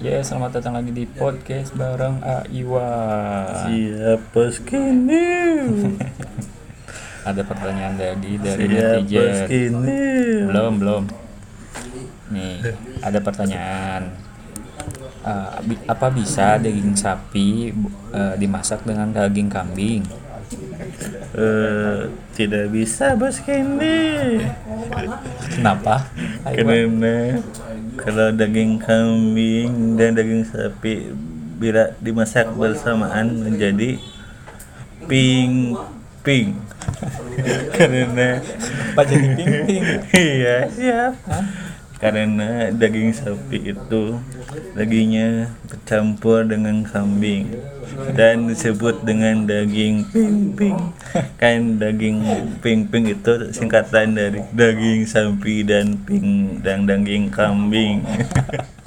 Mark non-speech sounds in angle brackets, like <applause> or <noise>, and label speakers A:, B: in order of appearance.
A: Ya, selamat datang lagi di podcast bareng Aiwa.
B: Siapa skinny? <laughs>
A: Ada pertanyaan lagi dari
B: Siapa
A: netizen.
B: skinny?
A: Belum, belum. Nih, ada pertanyaan. Bi- apa bisa daging sapi eh, dimasak dengan daging kambing?
B: Eh, tidak bisa bos Candy
A: Kenapa?
B: Karena kalau daging kambing dan daging sapi bila dimasak bersamaan menjadi pink pink <laughs> karena
A: Apa jadi ping-ping?
B: iya siap karena daging sapi itu dagingnya bercampur dengan kambing dan disebut dengan daging ping-ping kan daging ping-ping itu singkatan dari daging sapi dan ping dan daging kambing <laughs>